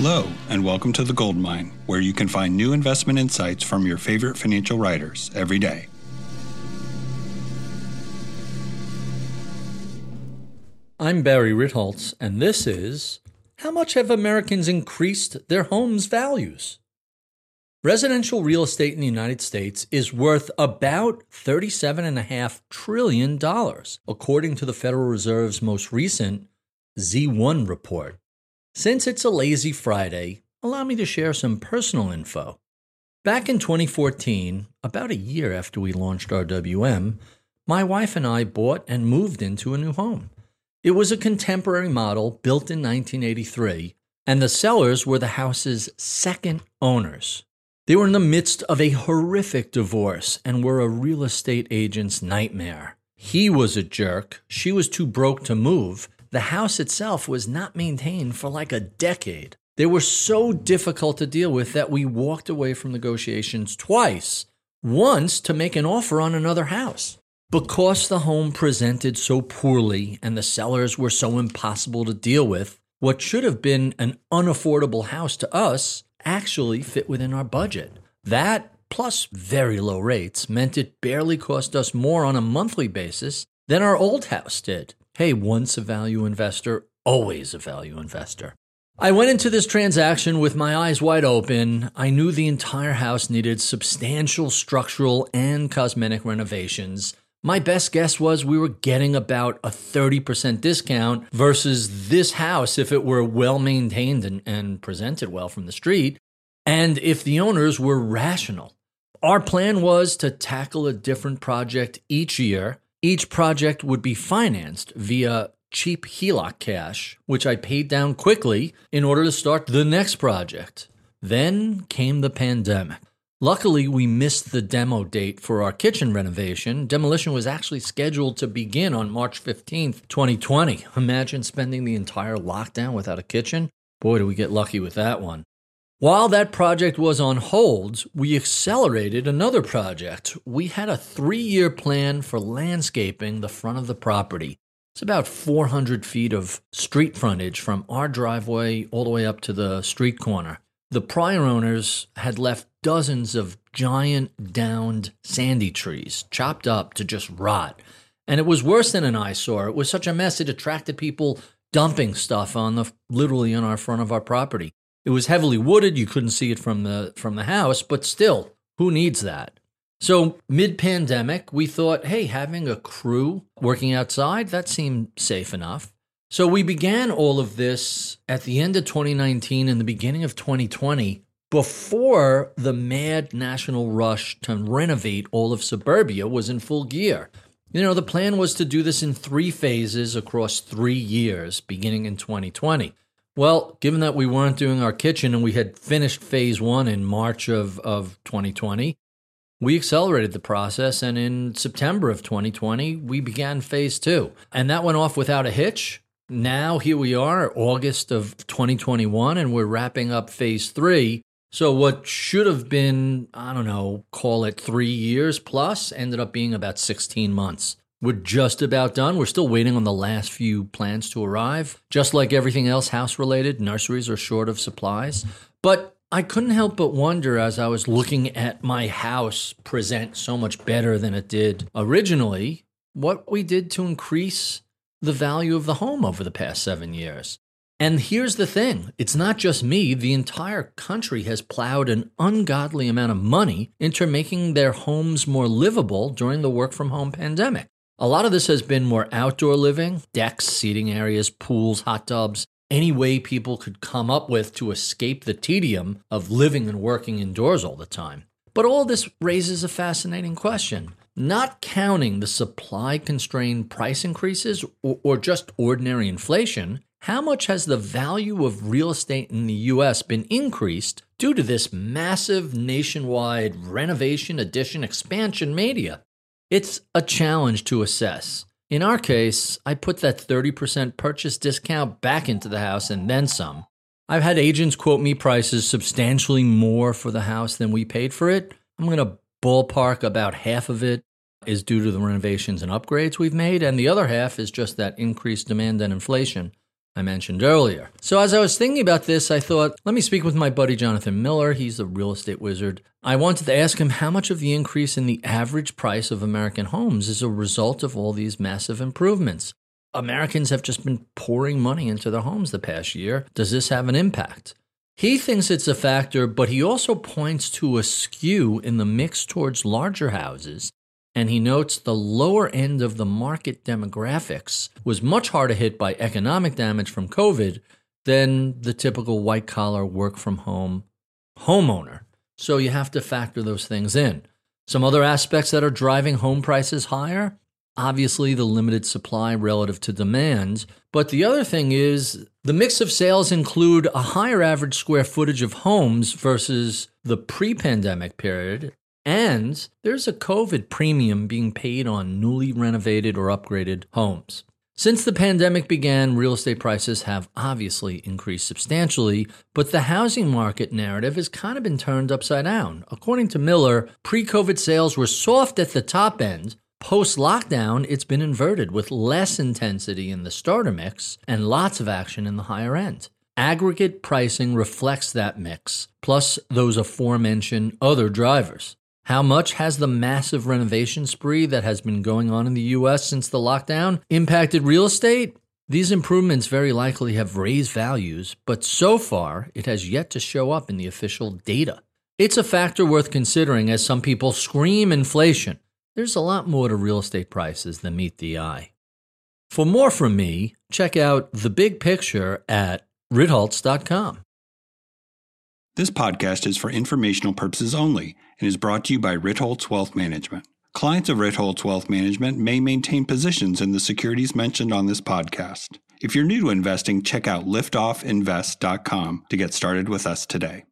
Hello, and welcome to The Gold Mine, where you can find new investment insights from your favorite financial writers every day. I'm Barry Ritholtz, and this is How much have Americans increased their homes' values? Residential real estate in the United States is worth about $37.5 trillion, according to the Federal Reserve's most recent Z1 report. Since it's a lazy Friday, allow me to share some personal info. Back in 2014, about a year after we launched RWM, my wife and I bought and moved into a new home. It was a contemporary model built in 1983, and the sellers were the house's second owners. They were in the midst of a horrific divorce and were a real estate agent's nightmare. He was a jerk, she was too broke to move, the house itself was not maintained for like a decade. They were so difficult to deal with that we walked away from negotiations twice, once to make an offer on another house. Because the home presented so poorly and the sellers were so impossible to deal with, what should have been an unaffordable house to us actually fit within our budget. That, plus very low rates, meant it barely cost us more on a monthly basis than our old house did. Hey, once a value investor, always a value investor. I went into this transaction with my eyes wide open. I knew the entire house needed substantial structural and cosmetic renovations. My best guess was we were getting about a 30% discount versus this house if it were well maintained and, and presented well from the street, and if the owners were rational. Our plan was to tackle a different project each year each project would be financed via cheap HELOC cash, which I paid down quickly in order to start the next project. Then came the pandemic. Luckily, we missed the demo date for our kitchen renovation. Demolition was actually scheduled to begin on March 15th, 2020. Imagine spending the entire lockdown without a kitchen. Boy, do we get lucky with that one. While that project was on hold, we accelerated another project. We had a three year plan for landscaping the front of the property. It's about 400 feet of street frontage from our driveway all the way up to the street corner. The prior owners had left dozens of giant downed sandy trees chopped up to just rot. And it was worse than an eyesore. It was such a mess, it attracted people dumping stuff on the literally on our front of our property. It was heavily wooded, you couldn't see it from the from the house, but still, who needs that? So, mid-pandemic, we thought, hey, having a crew working outside, that seemed safe enough. So, we began all of this at the end of 2019 and the beginning of 2020 before the mad national rush to renovate all of suburbia was in full gear. You know, the plan was to do this in three phases across three years, beginning in 2020. Well, given that we weren't doing our kitchen and we had finished phase one in March of, of 2020, we accelerated the process. And in September of 2020, we began phase two. And that went off without a hitch. Now, here we are, August of 2021, and we're wrapping up phase three. So, what should have been, I don't know, call it three years plus, ended up being about 16 months. We're just about done. We're still waiting on the last few plants to arrive. Just like everything else house related, nurseries are short of supplies. But I couldn't help but wonder as I was looking at my house present so much better than it did originally, what we did to increase the value of the home over the past seven years. And here's the thing it's not just me, the entire country has plowed an ungodly amount of money into making their homes more livable during the work from home pandemic. A lot of this has been more outdoor living, decks, seating areas, pools, hot tubs, any way people could come up with to escape the tedium of living and working indoors all the time. But all this raises a fascinating question. Not counting the supply constrained price increases or, or, just ordinary inflation, how much has the value of real estate in the US been increased due to this massive nationwide renovation, addition, expansion media? It's a challenge to assess. In our case, I put that 30% purchase discount back into the house and then some. I've had agents quote me prices substantially more for the house than we paid for it. I'm going to ballpark about half of it is due to the renovations and upgrades we've made, and the other half is just that increased demand and inflation. I mentioned earlier. So, as I was thinking about this, I thought, let me speak with my buddy Jonathan Miller. He's a real estate wizard. I wanted to ask him how much of the increase in the average price of American homes is a result of all these massive improvements. Americans have just been pouring money into their homes the past year. Does this have an impact? He thinks it's a factor, but he also points to a skew in the mix towards larger houses. And he notes the lower end of the market demographics was much harder hit by economic damage from COVID than the typical white collar work from home homeowner. So you have to factor those things in. Some other aspects that are driving home prices higher obviously the limited supply relative to demand. But the other thing is the mix of sales include a higher average square footage of homes versus the pre pandemic period. And there's a COVID premium being paid on newly renovated or upgraded homes. Since the pandemic began, real estate prices have obviously increased substantially, but the housing market narrative has kind of been turned upside down. According to Miller, pre COVID sales were soft at the top end, Post lockdown, it's been inverted with less intensity in the starter mix and lots of action in the higher end. Aggregate pricing reflects that mix, plus those aforementioned other drivers. How much has the massive renovation spree that has been going on in the US since the lockdown impacted real estate? These improvements very likely have raised values, but so far it has yet to show up in the official data. It's a factor worth considering as some people scream inflation there's a lot more to real estate prices than meet the eye. For more from me, check out the big picture at ritholtz.com. This podcast is for informational purposes only and is brought to you by Ritholtz Wealth Management. Clients of Ritholtz Wealth Management may maintain positions in the securities mentioned on this podcast. If you're new to investing, check out liftoffinvest.com to get started with us today.